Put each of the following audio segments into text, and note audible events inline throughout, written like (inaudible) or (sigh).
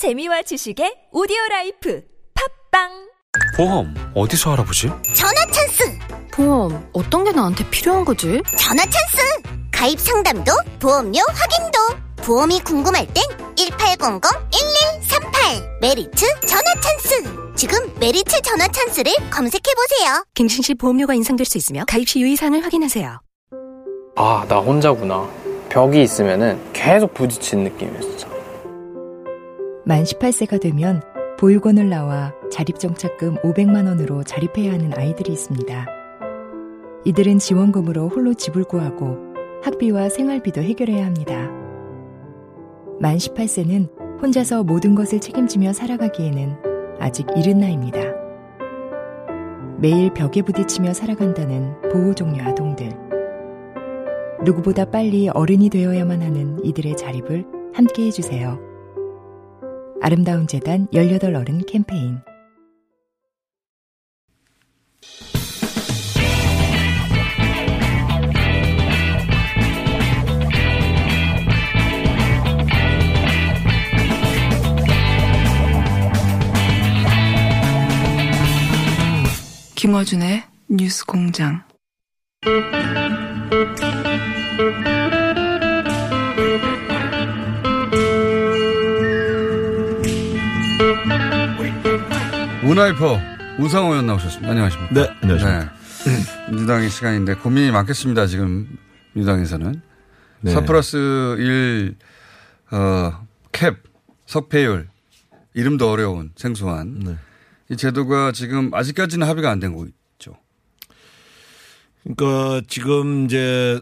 재미와 지식의 오디오 라이프 팟빵 보험 어디서 알아보지? 전화 찬스! 보험 어떤 게 나한테 필요한 거지? 전화 찬스! 가입 상담도 보험료 확인도 보험이 궁금할 땐 1800-1138 메리츠 전화 찬스! 지금 메리츠 전화 찬스를 검색해보세요. 갱신 시 보험료가 인상될 수 있으며 가입 시 유의사항을 확인하세요. 아, 나 혼자구나. 벽이 있으면은 계속 부딪히는 느낌이었어. 만 18세가 되면 보육원을 나와 자립정착금 500만 원으로 자립해야 하는 아이들이 있습니다. 이들은 지원금으로 홀로 집을 구하고 학비와 생활비도 해결해야 합니다. 만 18세는 혼자서 모든 것을 책임지며 살아가기에는 아직 이른 나이입니다. 매일 벽에 부딪히며 살아간다는 보호종료 아동들. 누구보다 빨리 어른이 되어야만 하는 이들의 자립을 함께 해주세요. 아름다운 재단 18 어른 캠페인 김어준의 뉴스 공장. 문화이퍼 우상호 의원 나오셨습니다. 안녕하십니까. 네, 안녕하십니까. 네. 민주당의 시간인데 고민이 많겠습니다. 지금 민주당에서는. 네. 4 플러스 1, 어, 캡, 석패율, 이름도 어려운 생소한 네. 이 제도가 지금 아직까지는 합의가 안 된 거 있죠. 그러니까 지금 이제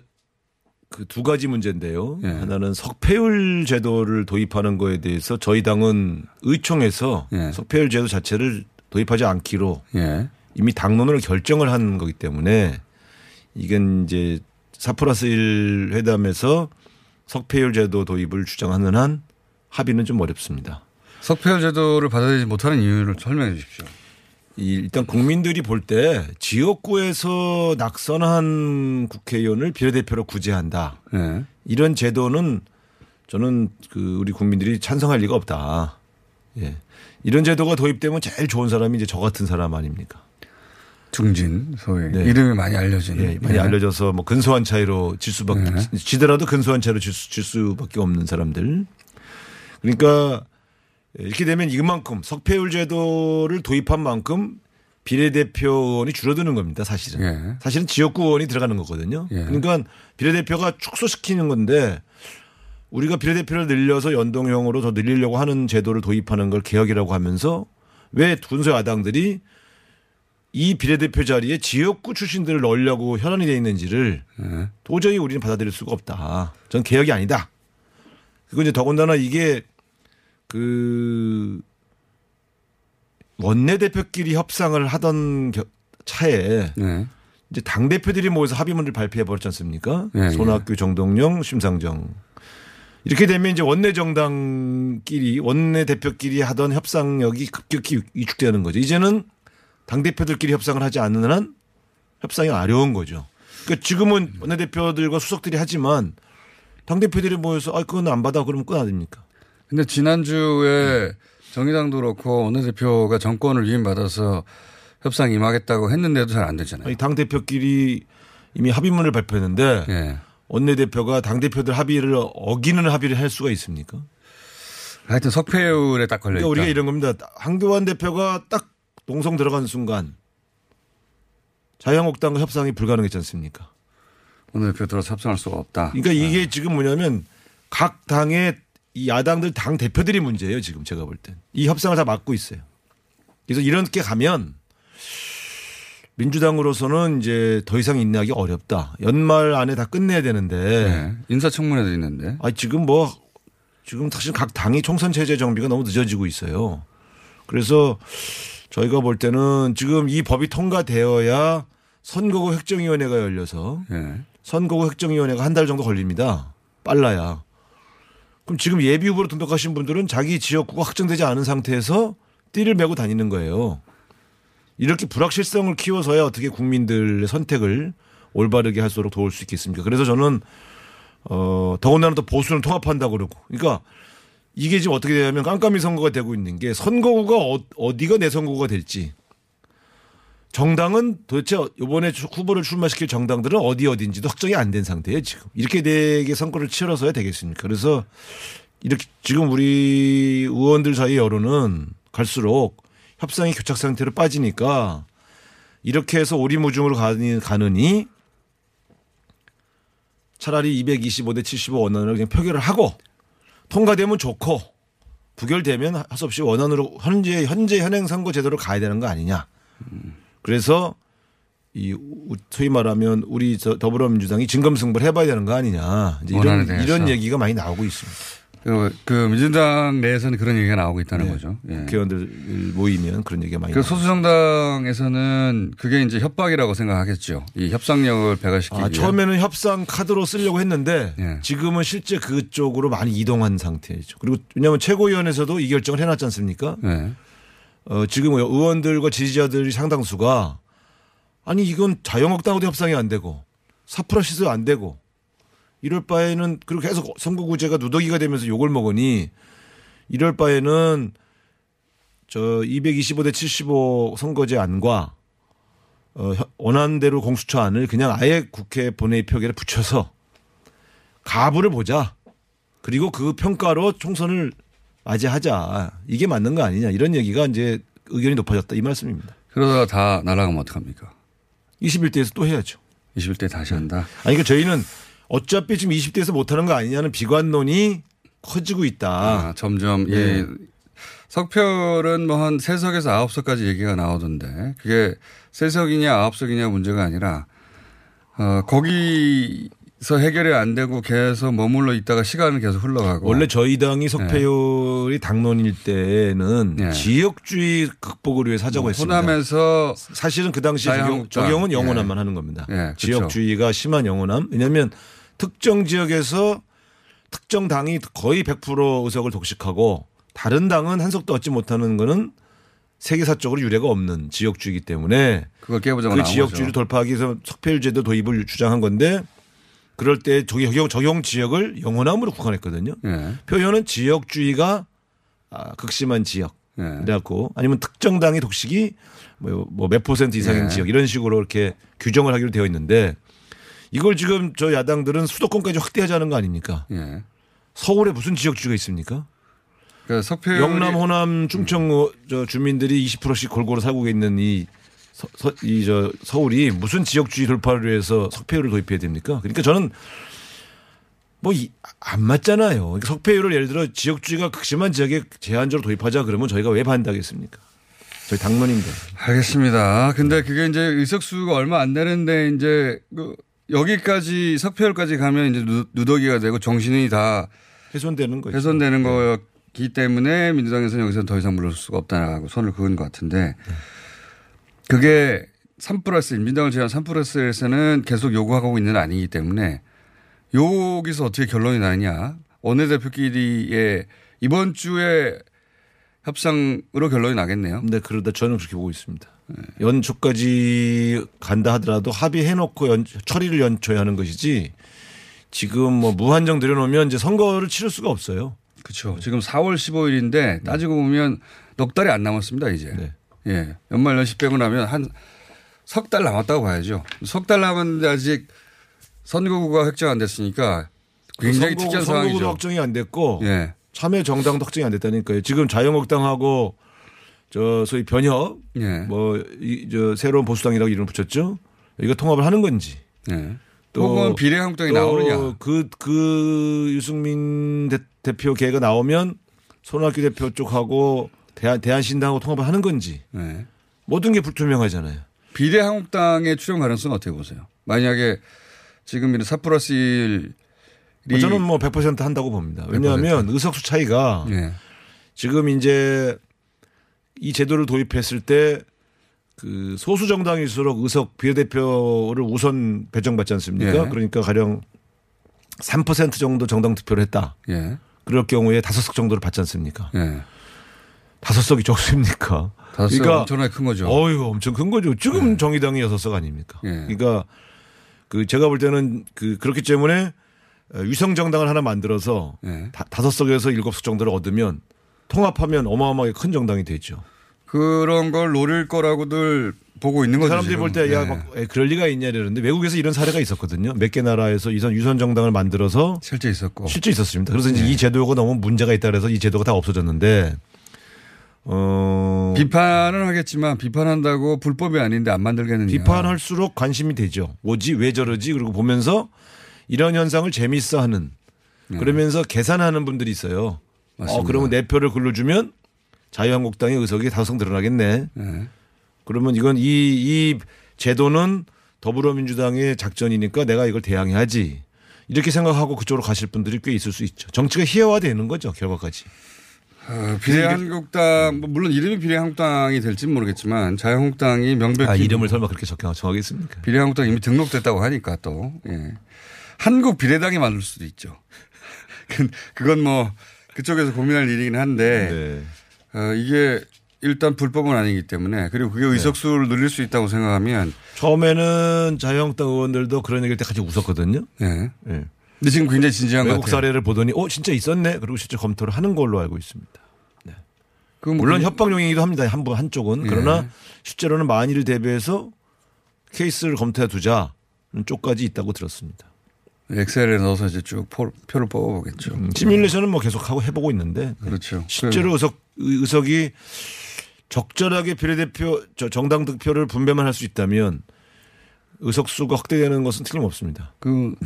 그 두 가지 문제인데요. 예. 하나는 석패율 제도를 도입하는 거에 대해서 저희 당은 의총에서 예. 석패율 제도 자체를 도입하지 않기로 예. 이미 당론으로 결정을 한 거기 때문에 이건 이제 4 플러스 1 회담에서 석패율 제도 도입을 주장하는 한 합의는 좀 어렵습니다. 석패율 제도를 받아들이지 못하는 이유를 설명해 주십시오. 이 일단 국민들이 볼 때 지역구에서 낙선한 국회의원을 비례대표로 구제한다. 예. 이런 제도는 저는 그 우리 국민들이 찬성할 리가 없다. 예. 이런 제도가 도입되면 제일 좋은 사람이 이제 저 같은 사람 아닙니까? 중진 소위 네. 이름이 많이 알려진 예, 많이 예. 알려져서 뭐 근소한 차이로 질 수밖에 네. 지더라도 근소한 차이로 질, 수, 질 수밖에 없는 사람들. 그러니까 이렇게 되면 이만큼 석패율 제도를 도입한 만큼 비례대표 의원이 줄어드는 겁니다, 사실은. 예. 사실은 지역구 의원이 들어가는 거거든요. 예. 그러니까 비례대표가 축소시키는 건데 우리가 비례대표를 늘려서 연동형으로 더 늘리려고 하는 제도를 도입하는 걸 개혁이라고 하면서 왜 군소 야당들이 이 비례대표 자리에 지역구 출신들을 넣으려고 현안이 돼 있는지를 예. 도저히 우리는 받아들일 수가 없다. 전 개혁이 아니다. 그리고 이제 더군다나 이게 그 원내대표끼리 협상을 하던 겨- 차에 예. 이제 당 대표들이 모여서 합의문을 발표해 버렸지 않습니까? 예, 예. 손학규, 정동영, 심상정. 이렇게 되면 이제 원내 정당끼리 원내 대표끼리 하던 협상력이 급격히 위축되는 거죠. 이제는 당 대표들끼리 협상을 하지 않는 한 협상이 어려운 거죠. 그러니까 지금은 원내 대표들과 수석들이 하지만 당 대표들이 모여서 아 그건 안 받아 그러면 끝 아닙니까? 근데 지난주에 정의당도 그렇고 원내대표가 정권을 위임받아서 협상 임하겠다고 했는데도 잘 안 되잖아요. 당 대표끼리 이미 합의문을 발표했는데 예. 원내 대표가 당 대표들 합의를 어기는 합의를 할 수가 있습니까? 하여튼 석패율에 딱 걸려. 그러니까 우리가 이런 겁니다. 한교안 대표가 딱 농성 들어가는 순간 자유한국당과 협상이 불가능했지 않습니까? 원내 대표 들어서 협상할 수가 없다. 그러니까 이게 지금 뭐냐면 각 당의 이 야당들 당 대표들이 문제예요. 지금 제가 볼 땐. 이 협상을 다 막고 있어요. 그래서 이렇게 가면 민주당으로서는 이제 더 이상 인내하기 어렵다. 연말 안에 다 끝내야 되는데 네. 인사청문회도 있는데. 아 지금 뭐 지금 사실 각 당이 총선 체제 정비가 너무 늦어지고 있어요. 그래서 저희가 볼 때는 지금 이 법이 통과되어야 선거구 획정위원회가 열려서 예. 선거구 획정위원회가 한 달 정도 걸립니다. 빨라야. 그럼 지금 예비 후보로 등록하신 분들은 자기 지역구가 확정되지 않은 상태에서 띠를 메고 다니는 거예요. 이렇게 불확실성을 키워서야 어떻게 국민들의 선택을 올바르게 할수록 도울 수 있겠습니까? 그래서 저는 어 더군다나 또 보수는 통합한다 그러고, 그러니까 이게 지금 어떻게 되냐면 깜깜이 선거가 되고 있는 게 선거구가 어, 어디가 내 선거구가 될지 정당은 도대체 이번에 후보를 출마시킬 정당들은 어디 어딘지도 확정이 안 된 상태예요 지금 이렇게 되게 선거를 치러서야 되겠습니까 그래서 이렇게 지금 우리 의원들 사이 여론은 갈수록 협상이 교착 상태로 빠지니까 이렇게 해서 오리무중으로 가느니 차라리 225대 75 원안으로 그냥 표결을 하고 통과되면 좋고 부결되면 할 수 없이 원안으로 현재 현재 현행 선거 제도로 가야 되는 거 아니냐. 그래서 이 우- 소위 말하면 우리 저 더불어민주당이 진검승부를 해봐야 되는 거 아니냐. 이제 이런 대해서. 이런 얘기가 많이 나오고 있습니다. 그, 그 민주당 내에서는 그런 얘기가 나오고 있다는 네. 거죠. 예. 국회의원들 모이면 그런 얘기가 많이 그 나오고 소수 정당에서는 그게 이제 협박이라고 생각하겠죠. 이 협상력을 배가시키기 아. 처음에는 협상 카드로 쓰려고 했는데 예. 지금은 실제 그쪽으로 많이 이동한 상태죠. 그리고 왜냐하면 최고위원회에서도 이 결정을 해놨지 않습니까? 네. 어, 지금 의원들과 지지자들이 상당수가 아니 이건 자유한국당하고도 협상이 안 되고 사프라시스도 안 되고 이럴 바에는 그리고 계속 선거구제가 누더기가 되면서 욕을 먹으니 이럴 바에는 저 225대 75 선거제 안과 어, 혀- 원안대로 공수처 안을 그냥 아예 국회 본회의 표결에 붙여서 가부를 보자. 그리고 그 평가로 총선을 맞이하자. 이게 맞는 거 아니냐. 이런 얘기가 이제 의견이 높아졌다. 이 말씀입니다. 그러다가 다 날아가면 어떡합니까? 21대에서 또 해야죠. 21대 다시 한다. 아니, 그러니까 저희는 어차피 지금 20대에서 못하는 거 아니냐는 비관론이 커지고 있다. 아, 점점 네. 예. 석표는 뭐한 세석에서 아홉 석까지 얘기가 나오던데 그게 세석이냐 아홉 석이냐 문제가 아니라 어, 거기 서 해결이 안 되고 계속 머물러 있다가 시간은 계속 흘러가고 원래 저희 당이 석패율이 당론일 때는 네. 지역주의 극복을 위해 사자고 했습니다. 호남에서 사실은 그 당시 적용, 자유한국당. 적용 은 영호남만 예. 하는 겁니다. 예, 그렇죠. 지역주의가 심한 영호남. 왜냐하면 특정 지역에서 특정 당이 거의 100% 의석을 독식하고 다른 당은 한 석도 얻지 못하는 거는 세계사적으로 유례가 없는 지역주의이기 때문에 그걸 깨보자고 그 지역주의를 거죠. 돌파하기 위해서 석패율 제도 도입을 주장한 건데 그럴 때 적용, 적용 지역을 영호남으로 국한했거든요. 예. 표현은 지역주의가 아, 극심한 지역. 예. 그래갖고 아니면 특정 당의 독식이 뭐몇 퍼센트 이상인 예. 지역 이런 식으로 이렇게 규정을 하기로 되어 있는데 이걸 지금 저 야당들은 수도권까지 확대하자는 거 아닙니까? 예. 서울에 무슨 지역주의가 있습니까? 그 석표율이 영남, 호남, 충청 어, 저 주민들이 20%씩 골고루 살고 있는 이 이 저 서울이 무슨 지역주의 돌파를 위해서 석패율을 도입해야 됩니까? 그러니까 저는 뭐 안 맞잖아요. 그러니까 석패율을 예를 들어 지역주의가 극심한 지역에 제한적으로 도입하자 그러면 저희가 왜 반대하겠습니까? 저희 당론인데. 알겠습니다. 근데 그게 이제 의석수가 얼마 안 되는데 이제 그 여기까지 석표율까지 가면 이제 누- 누더기가 되고 정신이 다 훼손되는 거죠. 훼손되는 거였기 때문에 민주당에서는 여기서 더 이상 물러설 수가 없다라고 손을 그은 것 같은데 그게 3 플러스 민주당을 제한 3 플러스에서는 계속 요구하고 있는 건 아니기 때문에 여기서 어떻게 결론이 나느냐 원내대표끼리의 이번 주에 협상으로 결론이 나겠네요. 근데 그러다 저는 그렇게 보고 있습니다. 연초까지 간다 하더라도 합의해놓고 연, 처리를 연초에 하는 것이지 지금 뭐 무한정 들여놓으면 이제 선거를 치를 수가 없어요. 그렇죠. 지금 4월 15일인데 따지고 보면 넉 달이 안 남았습니다 이제. 네. 예. 연말 연시 빼고 나면 한 석 달 남았다고 봐야죠. 석 달 남았는데 아직 선거구가 획정 안 됐으니까 굉장히 선거- 특이한 선거구도 상황이죠. 확정이 안 됐고 예. 참여 정당도 확정이 안 됐다니까요. 지금 자유한국당하고 저 소위 변혁 예. 뭐이저 새로운 보수당이라고 이름 붙였죠. 이거 통합을 하는 건지 예. 혹은 비례한국당이 나오느냐. 그, 그 유승민 대, 표 계가 나오면 손학규 대표 쪽하고 대한, 대한신당하고 통합을 하는 건지 예. 모든 게 불투명하잖아요. 비례한국당의 출연 가능성은 어떻게 보세요? 만약에 지금 이런 4 플러스 1이 뭐 저는 뭐 100% 한다고 봅니다. 왜냐하면 의석수 차이가 예. 지금 이제 이 제도를 도입했을 때 그 소수 정당일수록 의석 비례대표를 우선 배정받지 않습니까? 예. 그러니까 가령 3% 정도 정당 투표를 했다. 예. 그럴 경우에 다섯 석 정도를 받지 않습니까? 예. 다섯 석이 적습니까? 다섯 석 엄청나게 큰 거죠. 어이구 엄청 큰 거죠. 지금 정의당이 여섯 석 아닙니까? 예. 그러니까 그 제가 볼 때는 그 그렇기 때문에 어, 위성 정당을 하나 만들어서 예. 다, 다섯 석에서 일곱 석 정도를 얻으면 통합하면 어마어마하게 큰 정당이 되죠. 그런 걸 노릴 거라고들 보고 있는 거죠. 사람들이. 볼 때야 예. 그럴 리가 있냐 이러는데 외국에서 이런 사례가 있었거든요. 몇 개 나라에서 이선 유선 정당을 만들어서 실제 있었고. 실제 있었습니다. 그래서 이제 네. 이 제도가 너무 문제가 있다 그래서 이 제도가 다 없어졌는데 어 비판은 하겠지만 비판한다고 불법이 아닌데 안 만들겠느냐. 비판할수록 관심이 되죠. 뭐지 왜 저러지 그리고 보면서 이런 현상을 재밌어하는 그러면서 계산하는 분들이 있어요. 네. 맞습니다. 어 그러면 내 표를 글러주면 자유한국당의 의석이 다섯 석 늘어나겠네. 예. 그러면 이건 이, 이 제도는 더불어민주당의 작전이니까 내가 이걸 대항해야지. 이렇게 생각하고 그쪽으로 가실 분들이 꽤 있을 수 있죠. 정치가 희화화되는 거죠, 결과까지. 어, 비례한국당 뭐 물론 이름이 비례한국당이 될지는 모르겠지만 자유한국당이 명백히 아, 이름을 설마 그렇게 적- 정하겠습니까? 비례한국당 이미 등록됐다고 하니까 또 예. 한국 비례당이 만들 수도 있죠. (laughs) 그- 그건 뭐 그쪽에서 고민할 일이긴 한데 네. 어, 이게 일단 불법은 아니기 때문에 그리고 그게 의석수를 늘릴 수 있다고 생각하면 처음에는 자유한국당 의원들도 그런 얘기를 때 같이 웃었거든요. 예. 예. 근데 지금 굉장히 진지한 것 외국 같아요. 사례를 보더니 어 진짜 있었네. 그리고 실제 검토를 하는 걸로 알고 있습니다. 그뭐 물론 그- 협박용이기도 합니다. 한번 한쪽은 예. 그러나 실제로는 만일을 대비해서 케이스를 검토해 두자는 쪽까지 있다고 들었습니다. 엑셀에 넣어서 이제 쭉 포- 표를 뽑아보겠죠. 음, 시뮬레이션은 뭐 계속 하고 해보고 있는데 그렇죠. 실제로 의석 의석이 적절하게 비례대표 저 정당 득표를 분배만 할 수 있다면 의석수가 확대되는 것은 틀림없습니다. 그,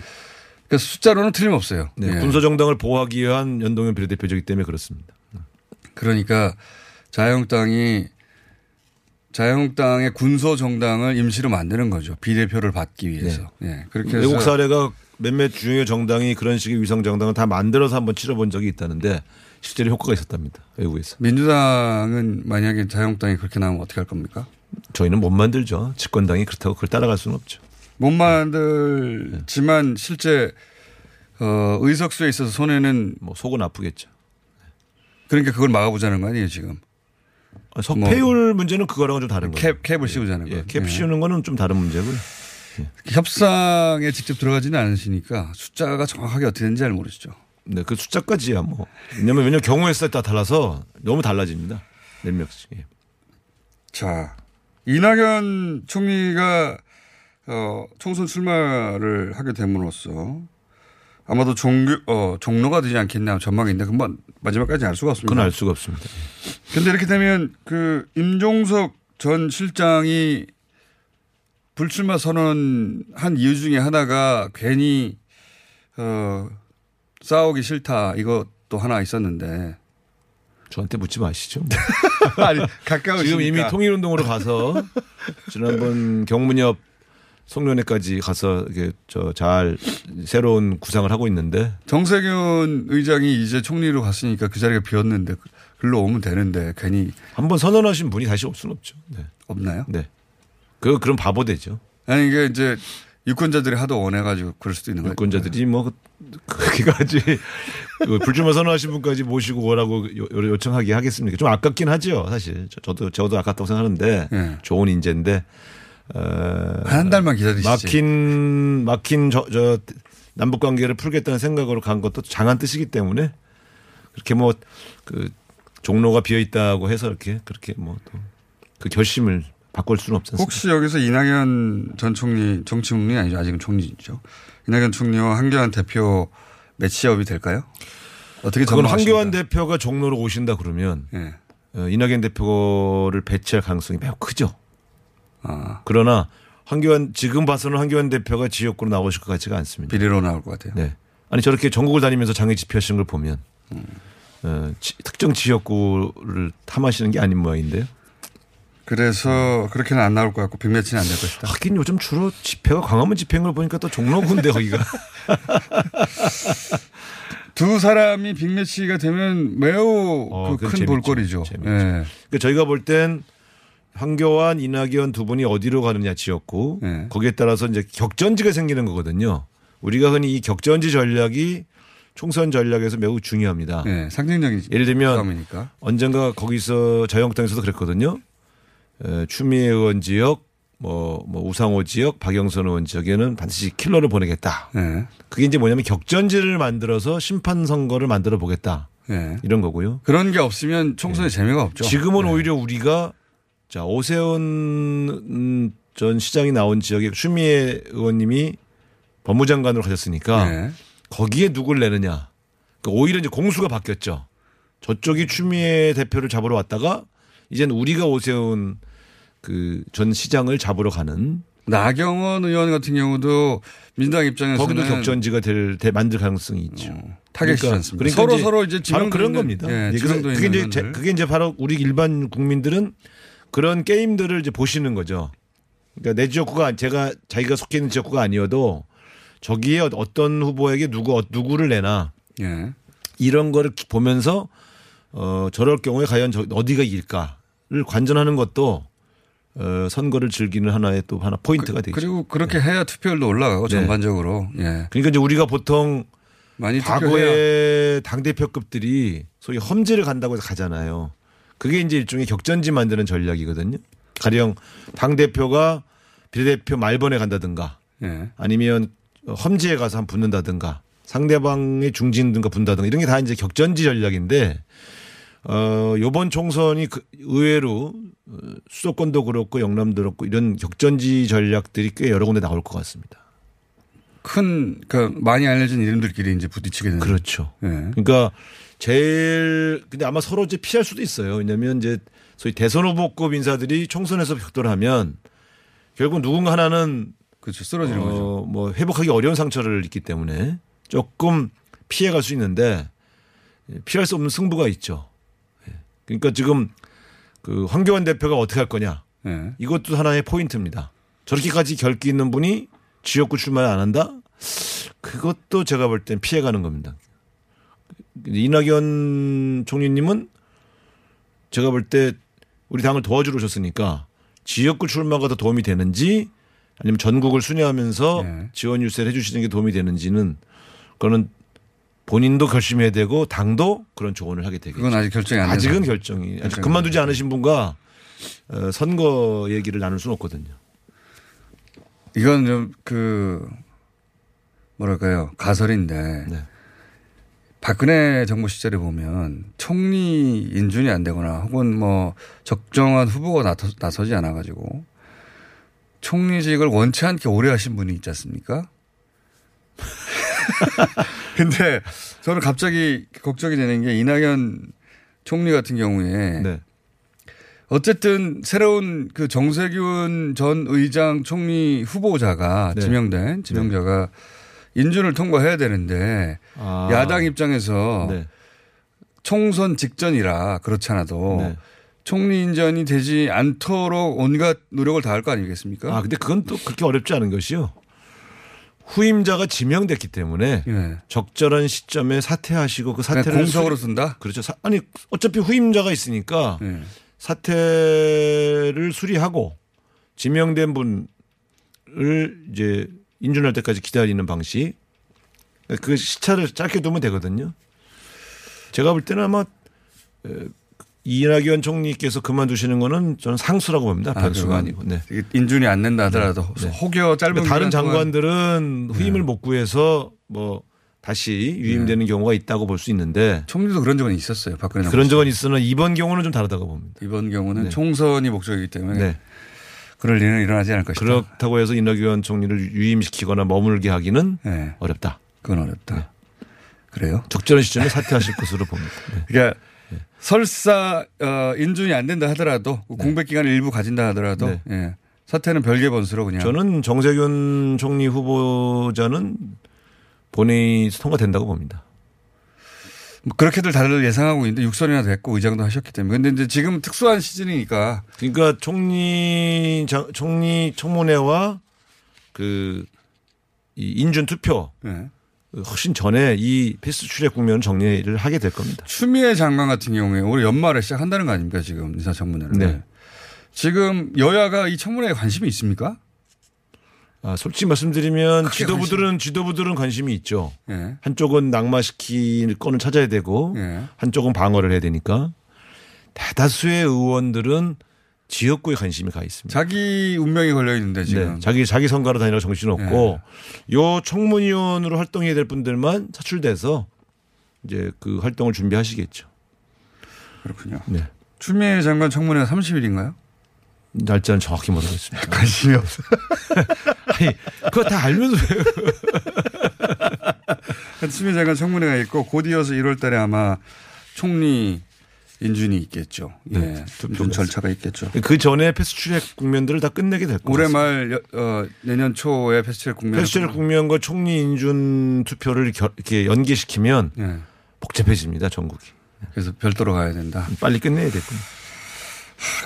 그 숫자로는 틀림없어요. 네, 예. 군소 정당을 보호하기 위한 연동형 비례대표제이기 때문에 그렇습니다. 그러니까 자유한국당이 자유한국당의 군소 정당을 임시로 만드는 거죠. 비례표를 받기 위해서. 예. 그렇게 해서 네. 외국 사례가 몇몇 주요 정당이 그런 식의 위성 정당을 다 만들어서 한번 치러본 적이 있다는데 실제로 효과가 있었답니다. 외국에서. 민주당은 만약에 자유한국당이 그렇게 나오면 어떻게 할 겁니까? 저희는 못 만들죠. 집권당이 그렇다고 그걸 따라갈 수는 없죠. 못 만들지만 실제 어, 의석수에 있어서 손해는 뭐 속은 아프겠죠. 그러니까 그걸 막아보자는 거 아니에요 지금. 아, 석패율 문제는 그거랑은 좀 다른 거예요. 캡, 캡을 씌우자는 거. 예, 캡 씌우는 거는 좀 다른 문제고요. 협상에 직접 들어가지는 않으시니까 숫자가 정확하게 어떻게 되는지 잘 모르시죠. 네, 그 숫자까지야 뭐. 왜냐면 왜냐면 경우에 따라 달라서 너무 달라집니다. 몇 명씩. 예. 자, 이낙연 총리가 어, 총선 출마를 하게 됨으로써 아마도 종교, 어, 종로가 되지 않겠냐 전망인데 그건 마지막까지 알 수가 없습니다. 그건 알 수가 없습니다. 근데 이렇게 되면 그 임종석 전 실장이 불출마 선언한 이유 중에 하나가 괜히 어, 싸우기 싫다 이것도 하나 있었는데 저한테 묻지 마시죠. (laughs) 아니 가까우시니까 지금 이미 통일운동으로 가서 지난번 경문협 송년회까지 가서 이게 저 잘 새로운 구상을 하고 있는데 정세균 의장이 이제 총리로 갔으니까 그 자리가 비었는데 글로 오면 되는데 괜히 한번 선언하신 분이 다시 올 수는 없죠. 네. 없나요? 네. 그 그럼 바보 되죠. 아니 이게 이제 유권자들이 하도 원해가지고 그럴 수도 있는 거예요. 유권자들이 뭐 그기까지 그 불출마 선언하신 분까지 모시고 오라고 요- 요청하게 하겠습니까? 좀 아깝긴 하죠, 사실. 저- 저도 저도 아깝다고 생각하는데 예. 좋은 인재인데 어, 한 달만 기다리시지. 막힌 막힌 저, 저 남북 관계를 풀겠다는 생각으로 간 것도 장한 뜻이기 때문에 그렇게 뭐 그 종로가 비어 있다고 해서 이렇게 그렇게 뭐 또 그 결심을 바꿀 수는 없지 않습니까? 혹시 여기서 이낙연 전 총리 정치국리 아니죠 아직은 총리죠. 이낙연 총리와 한교안 대표 매치업이 될까요? 어떻게 그건? 한교안 대표가 종로로 오신다 그러면 예. 어, 이낙연 대표를 배치할 가능성이 매우 크죠. 아, 그러나 한교안 지금 봐서는 한교안 대표가 지역구로 나오실 것 같지가 않습니다. 비례로 나올 것 같아요. 네. 아니 저렇게 전국을 다니면서 장애 집회하시는 걸 보면 어, 지- 특정 지역구를 탐하시는 게 아닌 모양인데요. 그래서 그렇게는 안 나올 것 같고 빅매치는 안 될 것이다. 하긴 요즘 주로 집회가 광화문 집회인 걸 보니까 또 종로구인데 거기가. (laughs) 두 사람이 빅매치가 되면 매우 어, 그 큰 재밌죠. 볼거리죠. 재밌죠. 예. 그러니까 저희가 볼 땐 황교안, 이낙연 두 분이 어디로 가느냐 지역구 네. 거기에 따라서 이제 격전지가 생기는 거거든요. 우리가 흔히 이 격전지 전략이 총선 전략에서 매우 중요합니다. 예, 상징적인 예를 들면 싸움이니까. 언젠가 거기서 자유한국당에서도 그랬거든요. 에, 추미애 의원 지역, 뭐, 뭐 우상호 지역, 박영선 의원 지역에는 반드시 킬러를 보내겠다. 예. 그게 이제 뭐냐면 격전지를 만들어서 심판 선거를 만들어 보겠다. 예. 이런 거고요. 그런 게 없으면 총선에 재미가 없죠. 지금은 네. 오히려 우리가 자 오세훈 음, 전 시장이 나온 지역에 추미애 의원님이 법무장관으로 가셨으니까 예. 거기에 누굴 내느냐. 그러니까 오히려 이제 공수가 바뀌었죠. 저쪽이 추미애 대표를 잡으러 왔다가 이제는 우리가 오세훈 그 전 시장을 잡으러 가는 나경원 의원 같은 경우도 민당 입장에서는 거기도 격전지가 될 대- 만들 가능성이 있죠. 어, 타겟이지 않습니까? 그러니까 서로 서로 이제 바로 지명도 그런 겁니다. 예, 그게 있는 이제 제-. 그게 이제 바로 우리 일반 국민들은 그런 게임들을 이제 보시는 거죠. 그러니까 내 지역구가 제가 자기가 속해 있는 지역구가 아니어도 저기에 어떤 후보에게 누구 어- 누구를 내나 예. 이런 거를 보면서 어 저럴 경우에 과연 저 어디가 이길까를 관전하는 것도 어 선거를 즐기는 하나의 또 하나 포인트가 되죠. 그리고 그렇게 해야 투표율도 올라가고 네. 전반적으로 예. 그러니까 이제 우리가 보통 많이 과거에 당 대표급들이 소위 험지를 간다고 해서 가잖아요. 그게 이제 일종의 격전지 만드는 전략이거든요. 가령 당 대표가 비례대표 말번에 간다든가 예. 아니면 험지에 가서 한 붙는다든가 상대방의 중진 등과 분다든가 이런 게 다 이제 격전지 전략인데 어 요번 총선이 그 의외로 어, 수도권도 그렇고 영남도 그렇고 이런 격전지 전략들이 꽤 여러 군데 나올 것 같습니다. 큰, 그, 많이 알려진 이름들끼리 이제 부딪히게 되는. 그렇죠. 예. 그러니까 제일 근데 아마 서로 이제 피할 수도 있어요. 왜냐하면 이제 소위 대선 후보급 인사들이 총선에서 격돌 하면 결국 누군가 하나는 그렇죠. 쓰러지는 거죠. 어, 뭐 회복하기 어려운 상처를 입기 때문에 조금 피해갈 수 있는데 피할 수 없는 승부가 있죠. 예. 그러니까 지금 그 황교안 대표가 어떻게 할 거냐 예. 이것도 하나의 포인트입니다. 저렇게까지 결기 있는 분이 지역구 출마를 안 한다? 그것도 제가 볼 땐 피해가는 겁니다. 이낙연 총리님은 제가 볼 때 우리 당을 도와주러 오셨으니까 지역구 출마가 더 도움이 되는지 아니면 전국을 순회하면서 네. 지원 유세를 해주시는 게 도움이 되는지는 그거는 본인도 결심해야 되고 당도 그런 조언을 하게 되겠죠. 그건 아직 결정이 안 아직은. 결정이 아직 그만두지 안 않으신 분과 어, 선거 얘기를 나눌 수는 없거든요. 이건 좀 그, 뭐랄까요. 가설인데. 네. 박근혜 정부 시절에 보면 총리 인준이 안 되거나 혹은 뭐 적정한 후보가 나서, 나서지 않아 가지고 총리직을 원치 않게 오래 하신 분이 있지 않습니까? (laughs) 근데 저는 갑자기 걱정이 되는 게 이낙연 총리 같은 경우에 네. 어쨌든 새로운 그 정세균 전 의장 총리 후보자가 네. 지명된 지명자가 인준을 통과해야 되는데 아. 야당 입장에서 네. 총선 직전이라 그렇지 않아도 네. 총리 인전이 되지 않도록 온갖 노력을 다할 거 아니겠습니까? 아 근데 그건 또 그렇게 어렵지 않은 것이요. 후임자가 지명됐기 때문에 예. 적절한 시점에 사퇴하시고 그 사퇴를 공석으로 수리- 쓴다? 그렇죠. 사- 아니 어차피 후임자가 있으니까 예. 사퇴를 수리하고 지명된 분을 이제 인준할 때까지 기다리는 방식. 그 시차를 짧게 두면 되거든요. 제가 볼 때는 아마 에, 이낙연 총리께서 그만두시는 거는 저는 상수라고 봅니다. 변수가 그건 아니고. 네. 인준이 안 된다 하더라도 네. 혹여 짧은 다른 장관들은 후임을 못 구해서 뭐 다시 유임되는 경우가 있다고 볼 수 있는데 총리도 그런 적은 있었어요. 박근혜 그런 적은 있으나 이번 경우는 좀 다르다고 봅니다. 이번 경우는 네. 총선이 목적이기 때문에 네. 그럴 일은 일어나지 않을 것이다. 그렇다고 해서 이낙연 총리를 유임시키거나 머물게 하기는 네. 어렵다. 그건 어렵다. 네. 그래요? 적절한 시점에 사퇴하실 것으로 봅니다. 네. (laughs) 그러니까 설사 어, 인준이 안 된다 하더라도 공백 기간을 일부 가진다 하더라도 네. 예. 사태는 별개 번수로 그냥 저는 정세균 총리 후보자는 본회의 통과된다고 봅니다. 뭐 그렇게들 다들 예상하고 있는데 육선이나 됐고 의장도 하셨기 때문에 근데 이제 지금 특수한 시즌이니까 그러니까 총리 장- 총리 청문회와 그이 인준 투표 예. 훨씬 전에 이 패스트 트랙 국면을 정리를 하게 될 겁니다. 추미애 장관 같은 경우에 올해 연말에 시작한다는 거 아닙니까 지금 인사청문회를 네. 지금 여야가 이 청문회에 관심이 있습니까? 아, 솔직히 말씀드리면 지도부들은 지도부들은 관심이 있죠. 예. 한쪽은 낙마시킬 건을 찾아야 되고 예. 한쪽은 방어를 해야 되니까 대다수의 의원들은 지역구에 관심이 가 있습니다. 자기 운명이 걸려 있는데 지금 네, 자기 자기 선거로 다니라 정신 없고 요 청문위원으로 활동해야 될 분들만 차출돼서 이제 그 활동을 준비하시겠죠. 그렇군요. 네. 추미애 장관 청문회가 30일인가요? 날짜는 정확히 모르겠습니다. 관심이 없어. (laughs) 아니, 그거 다 알면서 왜 (laughs) 추미애 장관 청문회가 있고 곧 이어서 1월 달에 아마 총리 인준이 있겠죠. 예. 네, 좀 절차가 있겠죠. 그 전에 패스트트랙 국면들을 다 끝내게 될 거예요. 올해 말 여- 어, 내년 초에 패스트트랙 국면 패스트트랙 국면과 총리 인준 투표를 결- 이렇게 연계시키면 예. 복잡해집니다 전국이. 그래서 별도로 가야 된다. 빨리 끝내야 되군.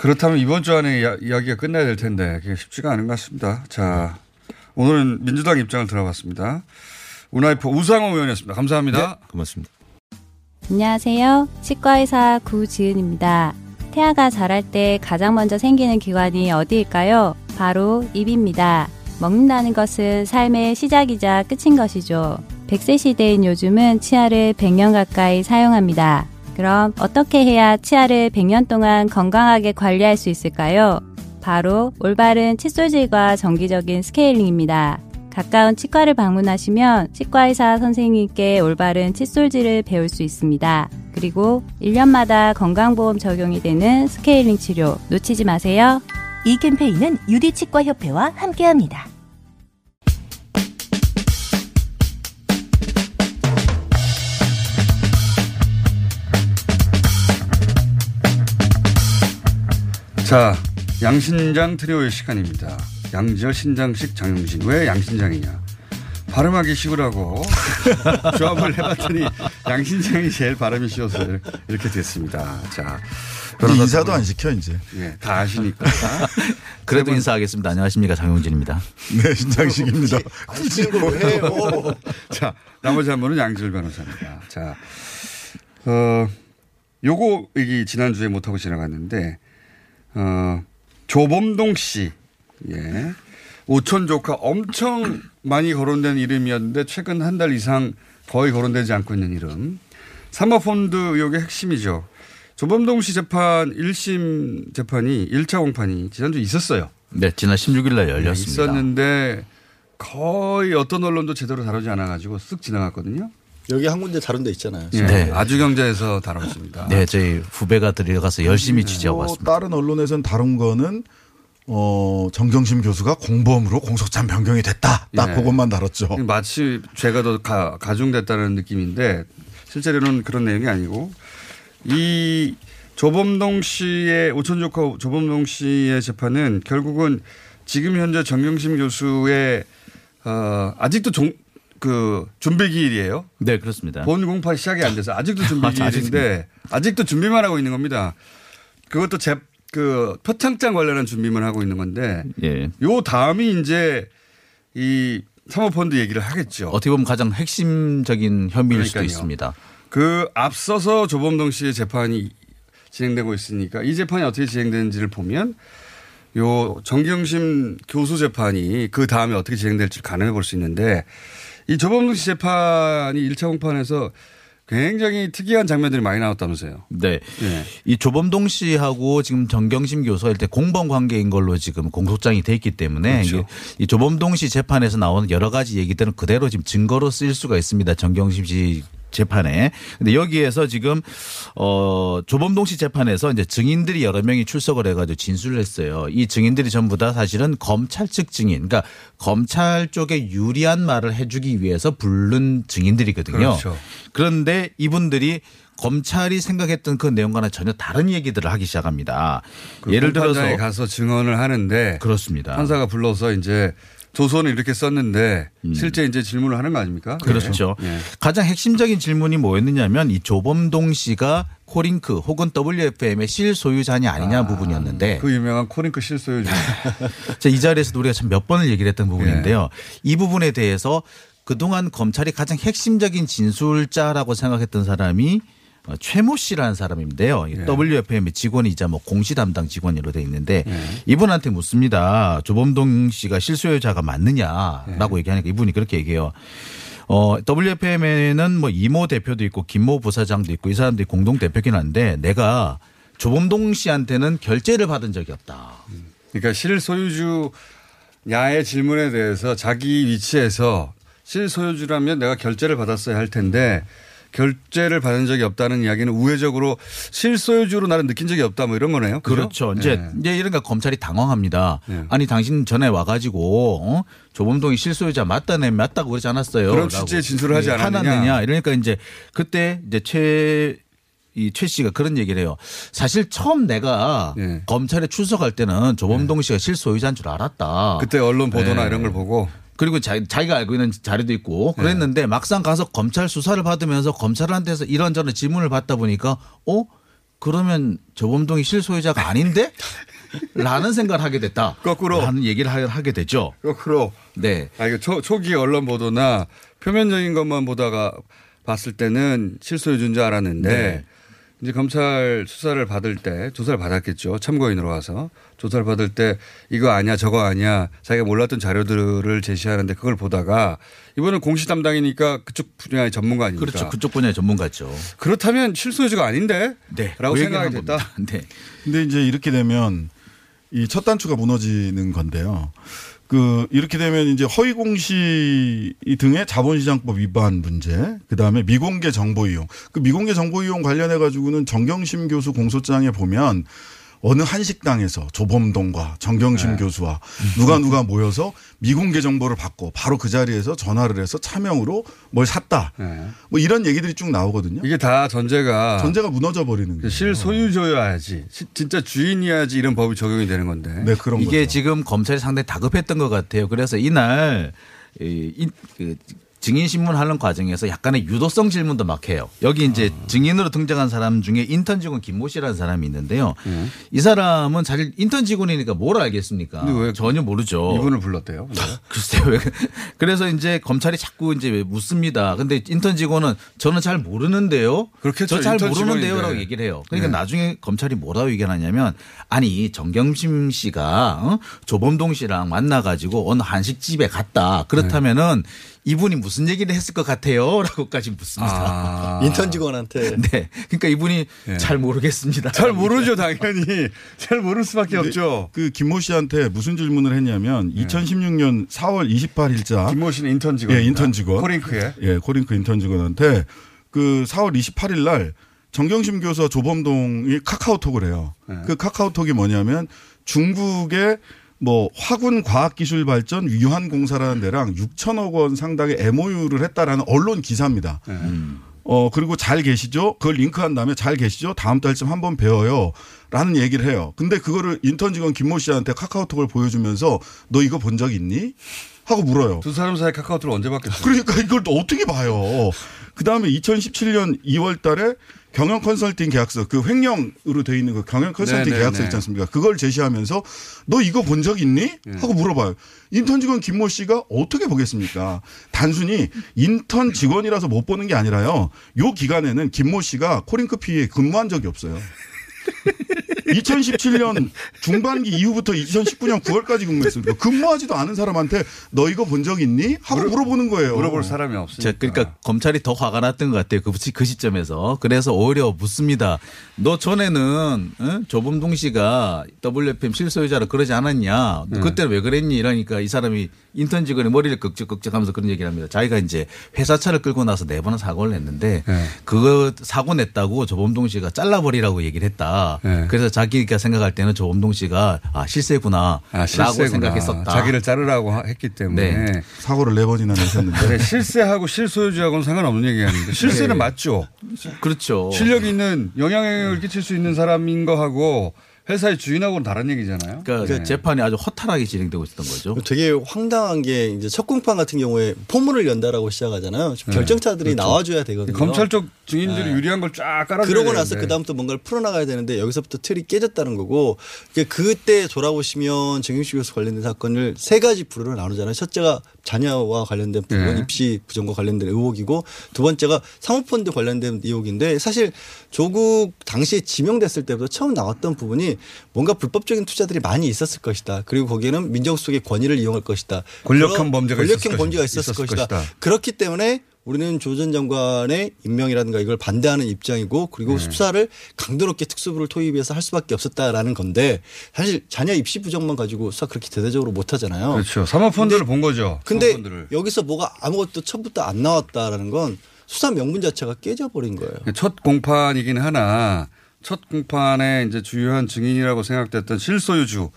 그렇다면 이번 주 안에 이야- 이야기가 끝나야 될 텐데 그게 쉽지가 않은 것 같습니다. 자, 오늘은 민주당 입장을 들어봤습니다. 우나이퍼 우상호 의원이었습니다. 감사합니다. 고맙습니다. 안녕하세요. 치과의사 구지은입니다. 태아가 자랄 때 가장 먼저 생기는 기관이 어디일까요? 바로 입입니다. 먹는다는 것은 삶의 시작이자 끝인 것이죠. 100세 시대인 요즘은 치아를 100년 가까이 사용합니다. 그럼 어떻게 해야 치아를 100년 동안 건강하게 관리할 수 있을까요? 바로 올바른 칫솔질과 정기적인 스케일링입니다. 가까운 치과를 방문하시면 치과의사 선생님께 올바른 칫솔질을 배울 수 있습니다. 그리고 1년마다 건강보험 적용이 되는 스케일링 치료 놓치지 마세요. 이 캠페인은 유디치과협회와 함께합니다. 자, 양신장 트리오의 시간입니다. 양지열 신장식 장영신. 왜 양신장이냐? 발음하기 쉬우라고 (laughs) 조합을 해봤더니 양신장이 제일 발음이 쉬워서 이렇게 됐습니다. 자, 변호사 인사도. 안 시켜 이제. 예, 다 아시니까. (laughs) 그래도 인사하겠습니다. 안녕하십니까 장용진입니다. 네, 신장식입니다. 굳이 뭘 해요? 자, 나머지 한 분은 양지열 변호사입니다. 자, 어, 요거 얘기 지난주에 못하고 지나갔는데, 어, 조범동 씨, 예. 오촌 조카 엄청 많이 거론된 이름이었는데 최근 한 달 이상 거의 거론되지 않고 있는 이름. 사모펀드 의혹의 핵심이죠. 조범동 씨 재판 1심 재판이 1차 공판이 지난주 있었어요. 네, 지난 16일 날 열렸습니다. 있었는데 거의 어떤 언론도 제대로 다루지 않아 가지고 쓱 지나갔거든요. 여기 한 군데 다른 데 있잖아요. 예, 네. 아주경제에서 다뤘습니다. 네, 저희 후배가 들어가서 열심히 네. 취재하고 뭐 왔습니다. 다른 언론에서는 다른 거는 어, 정경심 교수가 공범으로 공소장 변경이 됐다. 딱 예. 그것만 다뤘죠. 마치 죄가 더 가, 가중됐다는 느낌인데 실제로는 그런 내용이 아니고 이 조범동 씨의 오천 조카 조범동 씨의 재판은 결국은 지금 현재 정경심 교수의 어, 아직도 종, 그 준비 기일이에요. 네, 그렇습니다. 본 공판 시작이 안 돼서 아직도 (laughs) 준비 기일인데 아직도 준비만 하고 있는 겁니다. 그것도 제, 그 표창장 관련한 준비만 하고 있는 건데 예. 요 다음이 이제 이 사모펀드 얘기를 하겠죠. 어떻게 보면 가장 핵심적인 혐의일 수도 그러니까요. 있습니다. 그 앞서서 조범동 씨의 재판이 진행되고 있으니까 이 재판이 어떻게 진행되는지를 보면 요 정경심 교수 재판이 그 다음에 어떻게 진행될지 가늠해 볼 수 있는데 이 조범동 씨 재판이 1차 공판에서 굉장히 특이한 장면들이 많이 나왔다면서요. 네. 예. 이 조범동 씨하고 지금 정경심 교수가 일단 공범 관계인 걸로 지금 공소장이 돼 있기 때문에 그렇죠. 이 조범동 씨 재판에서 나오는 여러 가지 얘기들은 그대로 지금 증거로 쓰일 수가 있습니다. 정경심 씨 재판에. 근데 여기에서 지금 어 조범동 씨 재판에서 이제 증인들이 여러 명이 출석을 해가지고 진술을 했어요. 이 증인들이 전부 다 사실은 검찰 측 증인, 그러니까 검찰 쪽에 유리한 말을 해주기 위해서 부른 증인들이거든요. 그렇죠. 그런데 이분들이 검찰이 생각했던 그 내용과는 전혀 다른 얘기들을 하기 시작합니다. 그 예를 들어서 가서 증언을 하는데 그렇습니다. 판사가 불러서 이제 조서를 이렇게 썼는데 실제 이제 질문을 하는 거 아닙니까? 음. 그렇죠. 예. 가장 핵심적인 질문이 뭐였느냐면 이 조범동 씨가 코링크 혹은 WFM의 실소유자냐 아니냐 부분이었는데 그 유명한 코링크 실소유자. (laughs) 자, 이 자리에서도 우리가 참 몇 번을 얘기를 했던 부분인데요. 예. 이 부분에 대해서 그동안 검찰이 가장 핵심적인 진술자라고 생각했던 사람이 어, 최모 씨라는 사람인데요. 예. WFM의 직원이자 뭐 공시 담당 직원으로 돼 있는데 예. 이분한테 묻습니다. 조범동 씨가 실소유자가 맞느냐라고 예. 얘기하니까 이분이 그렇게 얘기해요. 어, WFM에는 뭐 이모 대표도 있고 김모 부사장도 있고 이 사람들이 공동 대표긴 한데 내가 조범동 씨한테는 결제를 받은 적이 없다. 그러니까 실소유주냐의 질문에 대해서 자기 위치에서 실소유주라면 내가 결제를 받았어야 할 텐데 결제를 받은 적이 없다는 이야기는 우회적으로 실소유주로 나는 느낀 적이 없다 뭐 이런 거네요. 그죠? 그렇죠. 이제 네. 이제 이러니까 검찰이 당황합니다. 아니 당신 전에 와가지고 어? 조범동이 실소유자 맞다네 맞다고 그러지 않았어요. 라고 취지의 진술을 하지 예, 않았느냐. 화났느냐. 이러니까 이제 그때 이제 최 이최 씨가 그런 얘기를 해요. 사실 처음 내가 네. 검찰에 출석할 때는 조범동 씨가 실소유자인 줄 알았다. 그때 언론 보도나 네. 이런 걸 보고 그리고 자, 자기가 알고 있는 자료도 있고 네. 그랬는데 막상 가서 검찰 수사를 받으면서 검찰한테서 이런저런 질문을 받다 보니까 어 그러면 조범동이 실소유자가 아닌데? (laughs) 라는 생각을 하게 됐다. 거꾸로. 라는 얘기를 하- 하게 되죠. 거꾸로. 네. 아, 이거 초, 초기 언론 보도나 표면적인 것만 보다가 봤을 때는 실소유주인 줄 알았는데 네. 이제 검찰 수사를 받을 때 조사를 받았겠죠. 참고인으로 와서 조사를 받을 때 이거 아니야 저거 아니야 자기가 몰랐던 자료들을 제시하는데 그걸 보다가 이번엔 공시 담당이니까 그쪽 분야의 전문가 아닙니까? 그렇죠. 그쪽 분야의 전문가죠. 그렇다면 실소유주가 아닌데? 네. 라고 그 얘기를 생각이 한 됐다. 겁니다. (laughs) 네. 근데 이제 이렇게 되면 이 첫 단추가 무너지는 건데요. 그 이렇게 되면 이제 허위 공시 등의 자본시장법 위반 문제, 그 다음에 미공개 정보 이용. 그 미공개 정보 이용 관련해 가지고는 정경심 교수 공소장에 보면 어느 한식당에서 조범동과 정경심 네. 교수와 누가 누가 모여서 미공개 정보를 받고 바로 그 자리에서 전화를 해서 차명으로 뭘 샀다. 네. 뭐 이런 얘기들이 쭉 나오거든요. 이게 다 전제가 전제가 무너져 버리는 거예요. 실소유주여야지 시- 진짜 주인이어야지 이런 법이 적용이 되는 건데. 네, 그런 이게 거죠. 지금 검찰이 상당히 다급했던 것 같아요. 그래서 이날 이, 이- 그 증인 신문하는 과정에서 약간의 유도성 질문도 막 해요. 여기 이제 아. 증인으로 등장한 사람 중에 인턴 직원 김모 씨라는 사람이 있는데요. 네. 이 사람은 사실 인턴 직원이니까 뭘 알겠습니까? 전혀 모르죠. 이분을 불렀대요. 네. (laughs) 글쎄요. 왜 그- 그래서 이제 검찰이 자꾸 이제 묻습니다. 근데 인턴 직원은 저는 잘 모르는데요. 그렇겠죠. 저잘 인턴 모르는데요라고. 얘기를 해요. 그러니까 네. 나중에 검찰이 뭐라고 얘기하냐면 아니 정경심 씨가 어? 조범동 씨랑 만나가지고 어느 한식집에 갔다. 그렇다면은 이분이 무슨 얘기를 했을 것 같아요?라고까지 (laughs) 묻습니다. 아. (laughs) 인턴 직원한테 네. 그러니까 이분이 네. 잘 모르겠습니다. 잘 (laughs) 모르죠, 당연히. 잘 모를 수밖에 없죠. 그 김모 씨한테 무슨 질문을 했냐면 2016년 4월 28일자 김모 씨는 인턴 직원. 예, 인턴 직원. 코링크에. 예, 코링크 인턴 직원한테 그 4월 28일 날 정경심 교수와 조범동이 카카오톡을 해요. 네. 그 카카오톡이 뭐냐면 중국의 뭐 화군 과학기술 발전 위환공사라는 데랑 6천억 원 상당의 MOU를 했다라는 언론 기사입니다. 네. 어, 그리고 잘 계시죠? 그걸 링크한 다음에 잘 계시죠? 다음 달쯤 한번 배워요. 라는 얘기를 해요. 근데 그거를 인턴 직원 김모 씨한테 카카오톡을 보여주면서 너 이거 본 적 있니? 하고 물어요. 두 사람 사이 카카오톡을 언제 받겠어요? 그러니까 이걸 또 어떻게 봐요? 그 다음에 2017년 2월 달에 경영 컨설팅 계약서 그 횡령으로 돼 있는 그 경영 컨설팅 네, 네, 계약서 네. 있지 않습니까? 그걸 제시하면서 너 이거 본 적 있니? 하고 물어봐요. 인턴 직원 김모 씨가 어떻게 보겠습니까? 단순히 인턴 직원이라서 못 보는 게 아니라요. 요 기간에는 김모 씨가 코링크피에 근무한 적이 없어요. (laughs) 2017년 중반기 이후부터 2019년 9월까지 근무했습니다. 근무하지도 않은 사람한테 너 이거 본 적 있니? 하고 물어 보는 거예요. 물어볼 사람이 없으니까. 자, 그러니까 검찰이 더 화가 났던 것 같아요. 그, 시- 그 시점에서. 그래서 오히려 묻습니다. 너 전에는 응? 조범동 씨가 WFM 실소유자로 그러지 않았냐? 네. 그때는 왜 그랬니? 이러니까 이 사람이 인턴 직원의 머리를 긁적긁적 하면서 그런 얘기를 합니다. 자기가 이제 회사 차를 끌고 나서 네 번은 사고를 냈는데 네. 그거 사고 냈다고 조범동 씨가 잘라버리라고 얘기를 했다. 네. 그래서 자기가 생각할 때는 조범동 씨가 아, 실세구나. 아, 라고. 생각했었다. 자기를 자르라고 하- 했기 때문에. 네. 사고를 네 번이나 내셨는데. 네, 실세하고 실소유주하고는 상관없는 얘기 아닙니까? 실세는 네. 맞죠. 그렇죠. 실력 있는 영향력을 끼칠 수 있는 사람인 거하고 회사의 주인하고는 다른 얘기잖아요. 그러니까 네. 재판이 아주 허탈하게 진행되고 있었던 거죠. 되게 황당한 게 이제 첫 공판 같은 경우에 포문을 연다라고 시작하잖아요. 좀 결정차들이 그렇죠. 나와줘야 되거든요. 검찰 쪽 증인들이 네. 유리한 걸 쫙 깔아줘야 그러고 나서. 그 다음부터 뭔가를 풀어나가야 되는데 여기서부터 틀이 깨졌다는 거고 이게 그때 돌아보시면 정윤식 교수 관련된 사건을 세 가지 부류로 나누잖아요. 첫째가 자녀와 관련된 부분, 네. 입시 부정과 관련된 의혹이고 두 번째가 사모펀드 관련된 의혹인데 사실 조국 당시에 지명됐을 때부터 처음 나왔던 부분이 뭔가 불법적인 투자들이 많이 있었을 것이다. 그리고 거기에는 민정수석의 권위를 이용할 것이다. 권력형 범죄가 권력형 있었을 범죄가 것이다. 있었을 있었을 것이다. 것이다. 그렇기 때문에 우리는 조 전 장관의 임명이라든가 이걸 반대하는 입장이고 그리고 네. 수사를 강도 높게 특수부를 투입해서 할 수밖에 없었다라는 건데 사실 자녀 입시 부정만 가지고 수사 그렇게 대대적으로 못 하잖아요. 그렇죠. 사모펀드를 본 거죠. 근데 사모펀드를. 여기서 뭐가 아무것도 처음부터 안 나왔다라는 건 수사 명분 자체가 깨져버린 거예요. 첫 공판이긴 하나 첫 공판에 이제 주요한 증인이라고 생각됐던 실소유주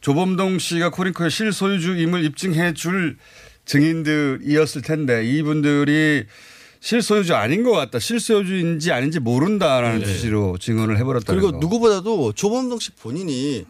조범동 씨가 코링크의 실소유주임을 입증해 줄 증인들이었을 텐데 이분들이 실소유주 아닌 것 같다. 실소유주인지 아닌지 모른다라는 네. 취지로 증언을 해버렸다는 그리고 거. 누구보다도 조범동 씨 본인이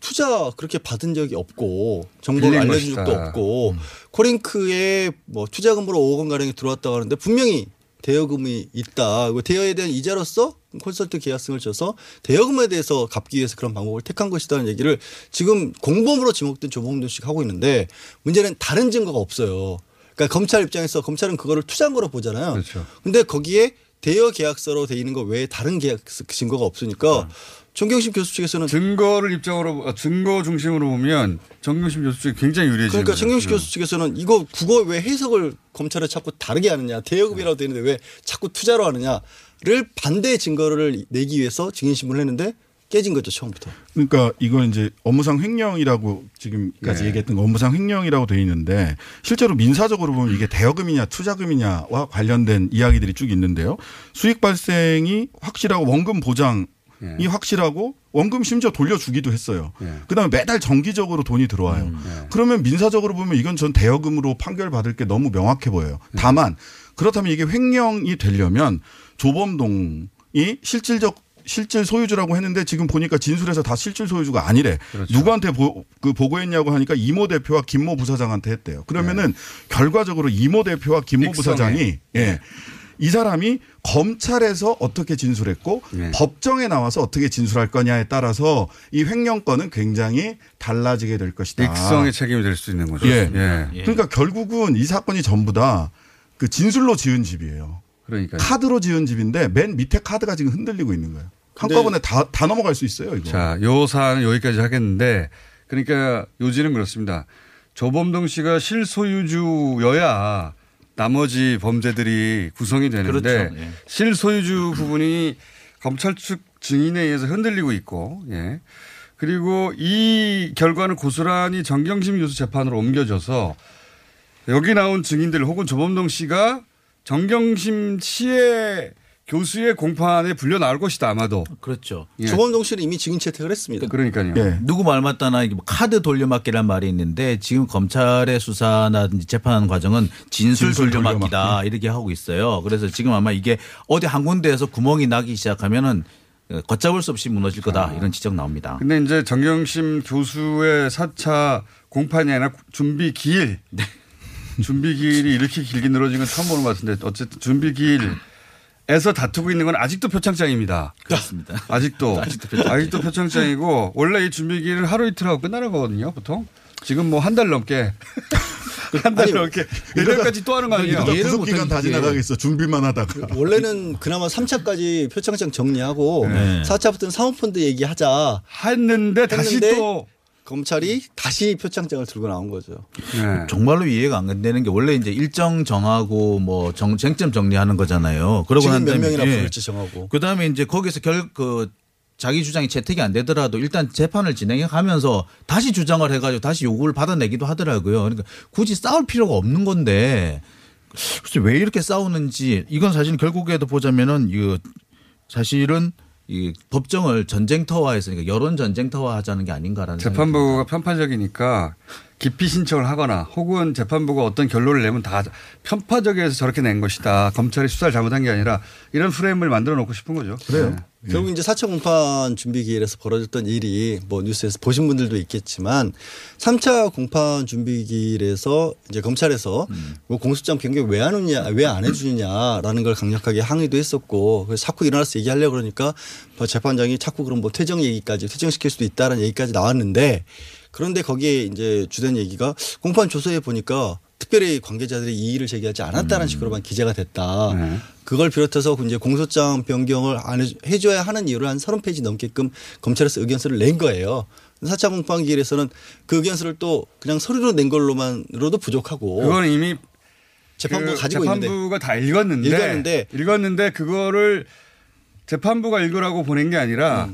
투자 그렇게 받은 적이 없고 정보를 알려준 것이다. 적도 없고 코링크에 뭐 투자금으로 5억 원 가량이 들어왔다고 하는데 분명히 대여금이 있다. 그 대여에 대한 이자로서 콘설트 계약성을 줘서 대여금에 대해서 갚기 위해서 그런 방법을 택한 것이다는 얘기를 지금 공범으로 지목된 조범동 씨가 하고 있는데 문제는 다른 증거가 없어요. 그러니까 검찰 입장에서 검찰은 그거를 투자한 거로 보잖아요. 그렇죠. 근데 거기에 대여 계약서로 돼 있는 거 외에 다른 계약 증거가 없으니까 정경심 교수 측에서는 증거를 입장으로 어, 증거 중심으로 보면 정경심 교수 측이 굉장히 유리해지는 그러니까. 정경심. 교수 측에서는 이거 국어 왜 해석을 검찰에 자꾸 다르게 하느냐 대여금이라고 되어 있는데 왜 자꾸 투자로 하느냐를 반대 증거를 내기 위해서 증인신문을 했는데 깨진 거죠 처음부터. 그러니까 이건 이제 업무상 횡령이라고 지금까지 네. 얘기했던 거 업무상 횡령이라고 돼 있는데 실제로 민사적으로 보면 이게 대여금이냐 투자금이냐와 관련된 이야기들이 쭉 있는데요. 수익 발생이 확실하고 원금 보장 이 예. 확실하고 원금 심지어 돌려주기도 했어요. 예. 그다음에 매달 정기적으로 돈이 들어와요. 음, 그러면 민사적으로 보면 이건 전 대여금으로 판결 받을 게 너무 명확해 보여요. 네. 다만 그렇다면 이게 횡령이 되려면 조범동이 실질적 실질 소유주라고 했는데 지금 보니까 진술에서 다 실질 소유주가 아니래. 그렇죠. 누구한테 보, 그 보고했냐고 하니까 이모 대표와 김모 부사장한테 했대요. 그러면은 결과적으로 이모 대표와 김모 네. 익성에. 부사장이 예. 이 사람이 검찰에서 어떻게 진술했고 네. 법정에 나와서 어떻게 진술할 거냐에 따라서 이 횡령권은 굉장히 달라지게 될 것이다. 익성의 책임이 될 수 있는 거죠. 예. 예. 그러니까 결국은 이 사건이 전부 다 그 진술로 지은 집이에요. 그러니까 카드로 지은 집인데 맨 밑에 카드가 지금 흔들리고 있는 거예요. 한꺼번에 다, 다 넘어갈 수 있어요, 이거. 자, 요 사안은 여기까지 하겠는데 그러니까 요지는 그렇습니다. 조범동 씨가 실소유주여야 나머지 범죄들이 구성이 되는데 그렇죠. 예. 실소유주 부분이 검찰 측 증인에 의해서 흔들리고 있고 예. 그리고 이 결과는 고스란히 정경심 교수 재판으로 옮겨져서 여기 나온 증인들 혹은 조범동 씨가 정경심 씨의 교수의 공판에 불려 나올 것이다 아마도. 그렇죠. 예. 조범동 씨는 이미 증인 채택을 했습니다. 그러니까요. 예. 누구 말 맞다나 이게 뭐 카드 돌려막기란 말이 있는데 지금 검찰의 수사나 재판하는 과정은 진술, 진술 돌려막기다 돌려막기. 이렇게 하고 있어요. 그래서 지금 아마 이게 어디 한 군데에서 구멍이 나기 시작하면은 걷잡을 수 없이 무너질 거다 이런 지적 나옵니다. 근데 이제 정경심 교수의 4차 공판이 아니라 준비 기일. 네. 준비 기일이 이렇게 길게 늘어진 건 처음 보는 것 같은데 어쨌든 준비 기일 에서 다투고 있는 건 아직도 표창장입니다. 그렇습니다. (laughs) 아직도. (laughs) 아직도 표창장. 아직도 표창장이고 원래 이 준비 기일은 하루 이틀 하고 끝나는 거거든요, 보통. 지금 뭐 한 달 넘게. (laughs) 한 달 넘게. 내년까지 또 하는 거 아니에요? 구속 기간 다 게- 지나가겠어. 준비만 하다가. 원래는 그나마 3차까지 표창장 정리하고 네. 4차부터는 사모펀드 얘기하자 했는데 다시 했는데 또. 검찰이 다시 표창장을 들고 나온 거죠. 네. 정말로 이해가 안 되는 게 원래 이제 일정 정하고 뭐 정, 쟁점 정리하는 거잖아요. 그러고 난몇 다음에 명이나 예. 부를지 정하고. 그 다음에 이제 거기서 결, 그 자기 주장이 채택이 안 되더라도 일단 재판을 진행해 가면서 다시 주장을 해가지고 다시 요구를 받아내기도 하더라고요. 그러니까 굳이 싸울 필요가 없는 건데 글쎄 왜 이렇게 싸우는지 이건 사실 결국에도 보자면은 이 사실은 이 법정을 전쟁터화해서 그러니까 여론 전쟁터화하자는 게 아닌가라는 재판부가 편파적이니까 기피 신청을 하거나 혹은 재판부가 어떤 결론을 내면 다 편파적이어서 저렇게 낸 것이다. 검찰이 수사를 잘못한 게 아니라 이런 프레임을 만들어 놓고 싶은 거죠. 그래요. 결국 이제 4차 공판 준비 기일에서 벌어졌던 일이 뭐 뉴스에서 보신 분들도 있겠지만 3차 공판 준비 기일에서 이제 검찰에서 뭐 공소장 변경 왜 안 오냐, 왜 안 해주느냐라는 걸 강력하게 항의도 했었고 그래서 자꾸 일어나서 얘기하려고 그러니까 뭐 재판장이 자꾸 그럼 뭐 퇴정 얘기까지 퇴정시킬 수도 있다라는 얘기까지 나왔는데 그런데 거기에 이제 주된 얘기가 공판 조서에 보니까 특별히 관계자들이 이의를 제기하지 않았다는 식으로만 기재가 됐다. 네. 그걸 비롯해서 이제 공소장 변경을 안 해- 해줘야 하는 이유를 한 30페이지 넘게끔 검찰에서 의견서를 낸 거예요. 4차 공판 기일에서는 그 의견서를 또 그냥 서류로 낸 걸로만으로도 부족하고. 그건 이미 재판부가 그 가지고 있는데. 재판부가 다 읽었는데 읽었는데. 읽었는데 그거를 재판부가 읽으라고 보낸 게 아니라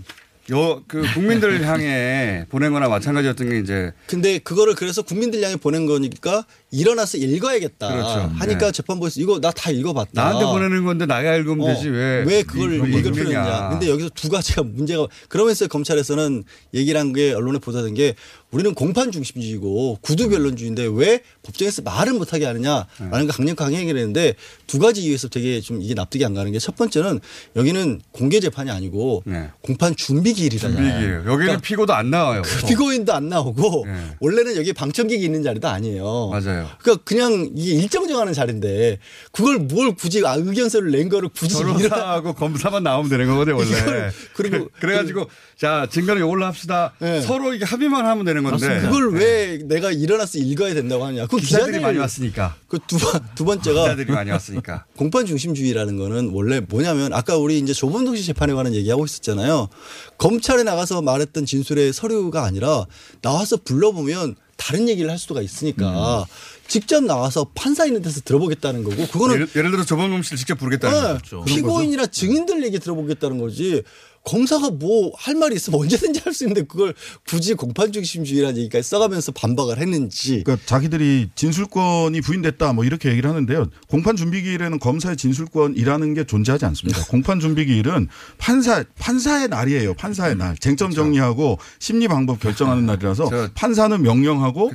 여그 국민들을 (laughs) 향해 보낸 거나 마찬가지였던 게 이제 근데 그거를 그래서 국민들 향해 보낸 거니까 일어나서 읽어야겠다 그렇죠. 하니까 네. 재판부에서 이거 나 다 읽어봤다. 나한테 보내는 건데 나가 읽으면 어, 되지 왜왜 그걸 읽을. 필요 있냐. 근데 여기서 두 가지가 문제가 그러면서 검찰에서는 얘기를 한 게 언론에 보도된 게 우리는 공판 중심주의고 구두 변론주의인데 왜 법정에서 말을 못하게 하느냐라는 거 강력하게 얘기를 했는데 두 가지 이유에서 되게 좀 이게 납득이 안 가는 게 첫 번째는 여기는 공개 재판이 아니고 공판 준비 기일이잖아요. 네. 준비 기일. 여기는 피고도 안 나와요. 그 (laughs) 피고인도 안 나오고 원래는 여기 방청객이 있는 자리도 아니에요. 맞아요. 그러니까 그냥 이게 일정 정하는 자리인데 그걸 뭘 굳이 아, 의견서를 낸 거를 굳이 변호사하고 검사만 나오면 되는 거거든 원래. 그리고 (laughs) 그래 가지고 자 증거는 이걸로 합시다. 서로 이게 합의만 하면 되는 건데. 그걸 왜 내가 일어나서 읽어야 된다고 하냐? 그 기자들이 많이 왔으니까. 그두 두 번째가 기자들이 많이 왔으니까. (laughs) 공판 중심주의라는 거는 원래 뭐냐면 아까 우리 이제 조범동 씨 재판에 관한 얘기하고 있었잖아요. 검찰에 나가서 말했던 진술의 서류가 아니라 나와서 불러보면 다른 얘기를 할 수가 있으니까 직접 나와서 판사 있는 데서 들어보겠다는 거고 그거는 예를, 예를 들어 조범용 씨를 직접 부르겠다는 네, 거죠. 피고인이나 증인들 얘기 들어보겠다는 거지. 검사가 뭐 할 말이 있으면 언제든지 할 수 있는데 그걸 굳이 공판 중심주의라는 얘기까지 써가면서 반박을 했는지. 그러니까 자기들이 진술권이 부인됐다 뭐 이렇게 얘기를 하는데요. 공판 준비기일에는 검사의 진술권이라는 게 존재하지 않습니다. (laughs) 공판 준비기일은 판사 판사의 날이에요. 판사의 날. 쟁점 정리하고 심리 방법 결정하는 날이라서 판사는 명령하고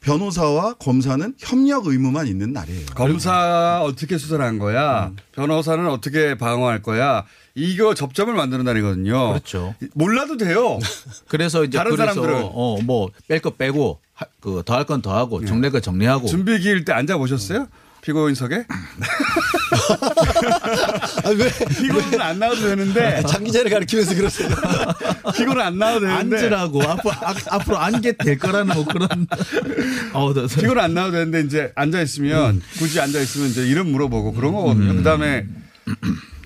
변호사와 검사는 협력 의무만 있는 날이에요. 검사 어떻게 수사를 한 거야. 변호사는 어떻게 방어할 거야. 이거 접점을 만드는 날이거든요. 그렇죠. 몰라도 돼요. (laughs) 그래서 이제 다른 그래서 사람들은 어뭐 뺄 거 빼고 그 더 할 건 더 하고 정례 거 정리하고 준비 기일 때 앉아 보셨어요? 피고인석에? (laughs) 아, 왜? 피고는 안 나와도 되는데. 장 기자를 가리키면서 그러세요. (laughs) 피고는 안 나와도 되는데. 앉으라고 앞으로 아, 앞으로 앉게 될 거라는 뭐 그런 (laughs) 어, 더- 피고는 안 나와도 되는데 이제 앉아 있으면 굳이 앉아 있으면 이제 이름 물어보고 그런 거거든요. 그다음에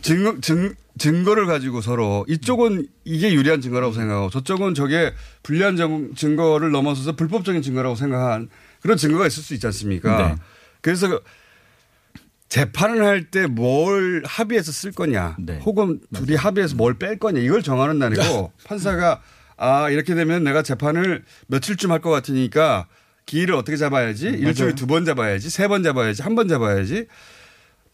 증거 증 증거를 가지고 서로 이쪽은 이게 유리한 증거라고 생각하고 저쪽은 저게 불리한 정- 증거를 넘어서서 불법적인 증거라고 생각한 그런 증거가 있을 수 있지 않습니까? 네. 그래서 그 재판을 할 때 뭘 합의해서 쓸 거냐, 혹은 둘이 합의해서 뭘 뺄 거냐 이걸 정하는 날이고 (laughs) 판사가 아 이렇게 되면 내가 재판을 며칠쯤 할 것 같으니까 기일을 어떻게 잡아야지? 일주일에 두 번 잡아야지? 세 번 잡아야지? 한 번 잡아야지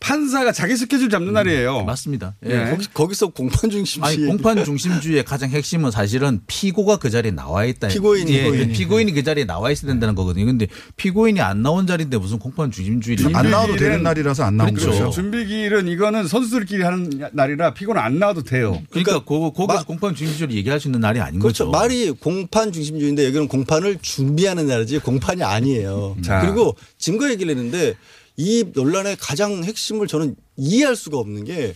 판사가 자기 스케줄 잡는 날이에요. 맞습니다. 예. 거기, 거기 서 공판 중심주의. 아니 공판 (laughs) 중심주의의 가장 핵심은 사실은 피고가 그 자리에 나와 있다. 피고인이. 예, 피고인이. 피고인이 그 자리에 나와 있어야 된다는 거거든요. 근데 피고인이 안 나온 자리인데 무슨 공판 중심주의를 안 나와도 되는 날이라서 안 나온 그렇죠. 거죠. 준비 기일은 이거는 선수들끼리 하는 날이라 피고는 안 나와도 돼요. 그러니까 그 거기서 공판 중심주의를 얘기할 수 있는 날이 아닌 그렇죠. 거죠. 말이 공판 중심주의인데 여기는 공판을 준비하는 날이지 공판이 아니에요. 자. 그리고 증거 얘기를 했는데 이 논란의 가장 핵심을 저는 이해할 수가 없는 게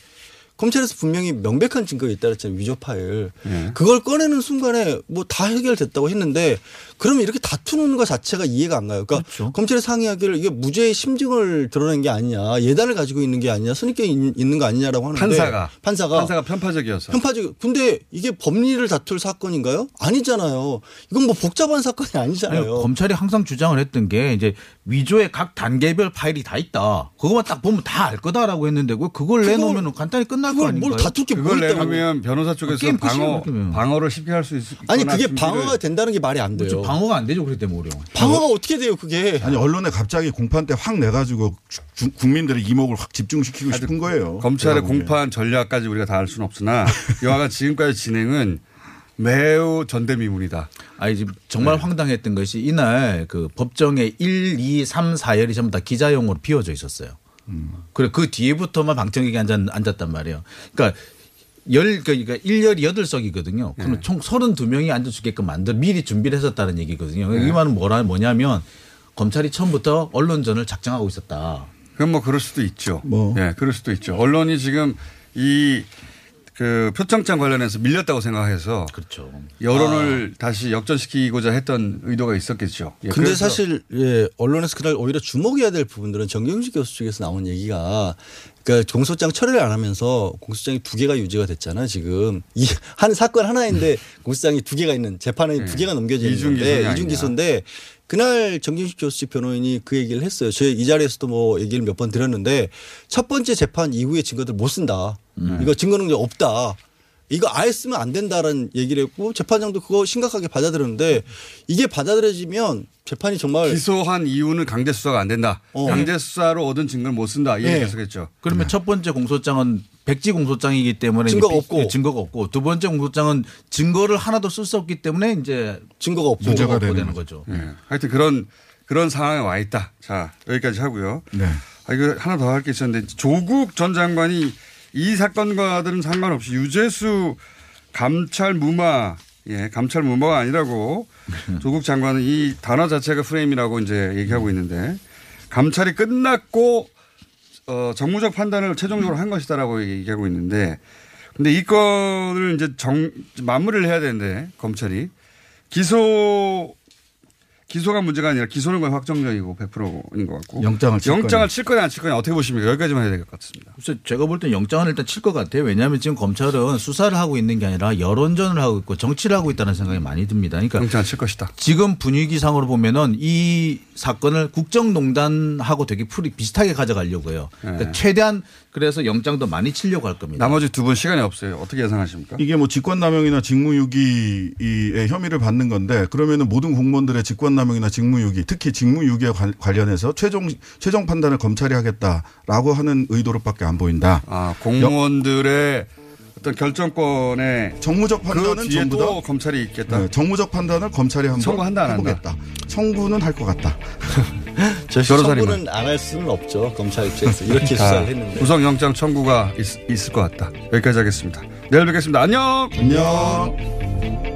검찰에서 분명히 명백한 증거가 있다 그랬잖아요. 위조 파일. 네. 그걸 꺼내는 순간에 뭐 다 해결됐다고 했는데 그러면 이렇게 다투는 것 자체가 이해가 안 가요. 그러니까 그렇죠. 검찰이 상의하기를 이게 무죄의 심증을 드러낸 게 아니냐, 예단을 가지고 있는 게 아니냐, 선입견이 있- 있는 거 아니냐라고 하는데 판사가 판사가 판사가 편파적이어서 편파적. 근데 이게 법리를 다툴 사건인가요? 아니잖아요. 이건 뭐 복잡한 사건이 아니, 아니잖아요. 검찰이 항상 주장을 했던 게 이제 위조의 각 단계별 파일이 다 있다. 그거만 딱 보면 다 알 거다라고 했는데 왜 그걸 내놓으면 간단히 끝날 거 아닌가요? 그걸 내놓으면 변호사 쪽에서 게임 끝이에요, 방어. 방어를 쉽게 할 수 있을 아니 그게 방어가 된다는 게 말이 안 돼요. 그렇죠. 방어가 안 되죠. 그렇기 때문에 오히려. 방어가 어떻게 돼요, 그게? 아니 언론에 갑자기 공판 때 확 내가지고 주- 주- 국민들의 이목을 확 집중시키고 싶은 거예요. 검찰의. 공판 전략까지 우리가 다 알 수는 없으나 같이 지금까지 진행은 매우 전대미문이다. 아니 지금 정말 황당했던 것이 이날 그 법정에 1, 2, 3, 4열이 전부 다 기자용으로 비워져 있었어요. 그래 그 뒤에부터만 방청객이 앉았, 앉았 단 말이에요. 그러니까 열 그러니까 1열이 8석이거든요. 그러면 총 32명이 앉을 수 있게끔 만들 미리 준비를 했었다는 얘기거든요. 네. 이 말은 뭐라 뭐냐면 검찰이 처음부터 언론전을 작정하고 있었다. 그건 뭐 그럴 수도 있죠. 예, 그럴 수도 있죠. 언론이 지금 이 그 표창장 관련해서 밀렸다고 생각해서 그렇죠. 여론을 다시 역전시키고자 했던 의도가 있었겠죠. 예, 근데 사실 예, 언론에서 그날 오히려 주목해야 될 부분들은 정경식 교수 측에서 나온 얘기가 그러니까 공소장 처리를 안 하면서 공소장이 두 개가 유지가 됐잖아요. 지금 이 한 사건 하나인데 (laughs) 공소장이 두 개가 있는 재판에 네. 두 개가 넘겨져 있는데. 이중 기소인데 그날 정진식 교수 변호인이 그 얘기를 했어요. 저희 이 자리에서도 뭐 얘기를 몇 번 드렸는데 첫 번째 재판 이후에 증거들 못 쓴다. 이거 증거 능력 없다. 이거 아예 쓰면 안 된다라는 얘기를 했고 재판장도 그거 심각하게 받아들였는데 이게 받아들여지면 재판이 정말 기소한 이유는 강제 수사가 안 된다. 어. 강제 수사로 얻은 증거를 못 쓴다. 이 얘기 네. 계속했죠. 그러면 첫 번째 공소장은 백지 공소장이기 때문에 증거가 없고. 증거가 없고 두 번째 공소장은 증거를 하나도 쓸 수 없기 때문에 이제 증거가 없고 무죄가 되는 되는 거죠. 예. 하여튼 그런 그런 상황에 와 있다. 자 여기까지 하고요. 네. 아, 이거 하나 더 할 게 있었는데 조국 전 장관이 이 사건과들은 상관없이 유재수 감찰 무마, 예, 감찰 무마가 아니라고 (laughs) 조국 장관은 이 단어 자체가 프레임이라고 이제 얘기하고 있는데 감찰이 끝났고 어, 정무적 판단을 최종적으로 한 것이다라고 얘기하고 있는데 근데 이 건을 이제 정, 마무리를 해야 되는데 검찰이 기소 기소가 문제가 아니라 기소는 거의 확정적이고 100%인 것 같고 영장을 칠 영장을 거냐. 칠 거냐 안 칠 거냐 어떻게 보십니까? 여기까지만 해야 될 것 같습니다. 그래서 제가 볼 땐 영장은 일단 칠 것 같아요. 왜냐하면 지금 검찰은 수사를 하고 있는 게 아니라 여론전을 하고 있고 정치를 하고 있다는 생각이 많이 듭니다. 그러니까 영장을 칠 것이다. 지금 분위기상으로 보면은 이 사건을 국정농단하고 되게 풀이 비슷하게 가져가려고 해요. 그러니까 네. 최대한 그래서 영장도 많이 치려고 할 겁니다. 나머지 두 분 시간이 없어요. 어떻게 예상하십니까? 이게 뭐 직권남용이나 직무유기의 혐의를 받는 건데 그러면은 모든 공무원들의 직권 남용이나 직무유기 특히 직무유기에 관- 관련해서 최종 최종 판단을 검찰이 하겠다라고 하는 의도로밖에 안 보인다. 아 공무원들의 어떤 결정권에 정무적 그 판단은 뒤에 전부 또다 검찰이 있겠다. 네, 정무적 판단을 검찰이 한번 청구한다? 해보겠다. 청구는 할 것 같다. (laughs) 청구는 안 할 수는 없죠. 검찰 입장에서 이렇게 자, 수사를 했는데. 구성 영장 청구가 있, 있을 것 같다. 여기까지 하겠습니다. 내일 뵙겠습니다. 안녕. 안녕.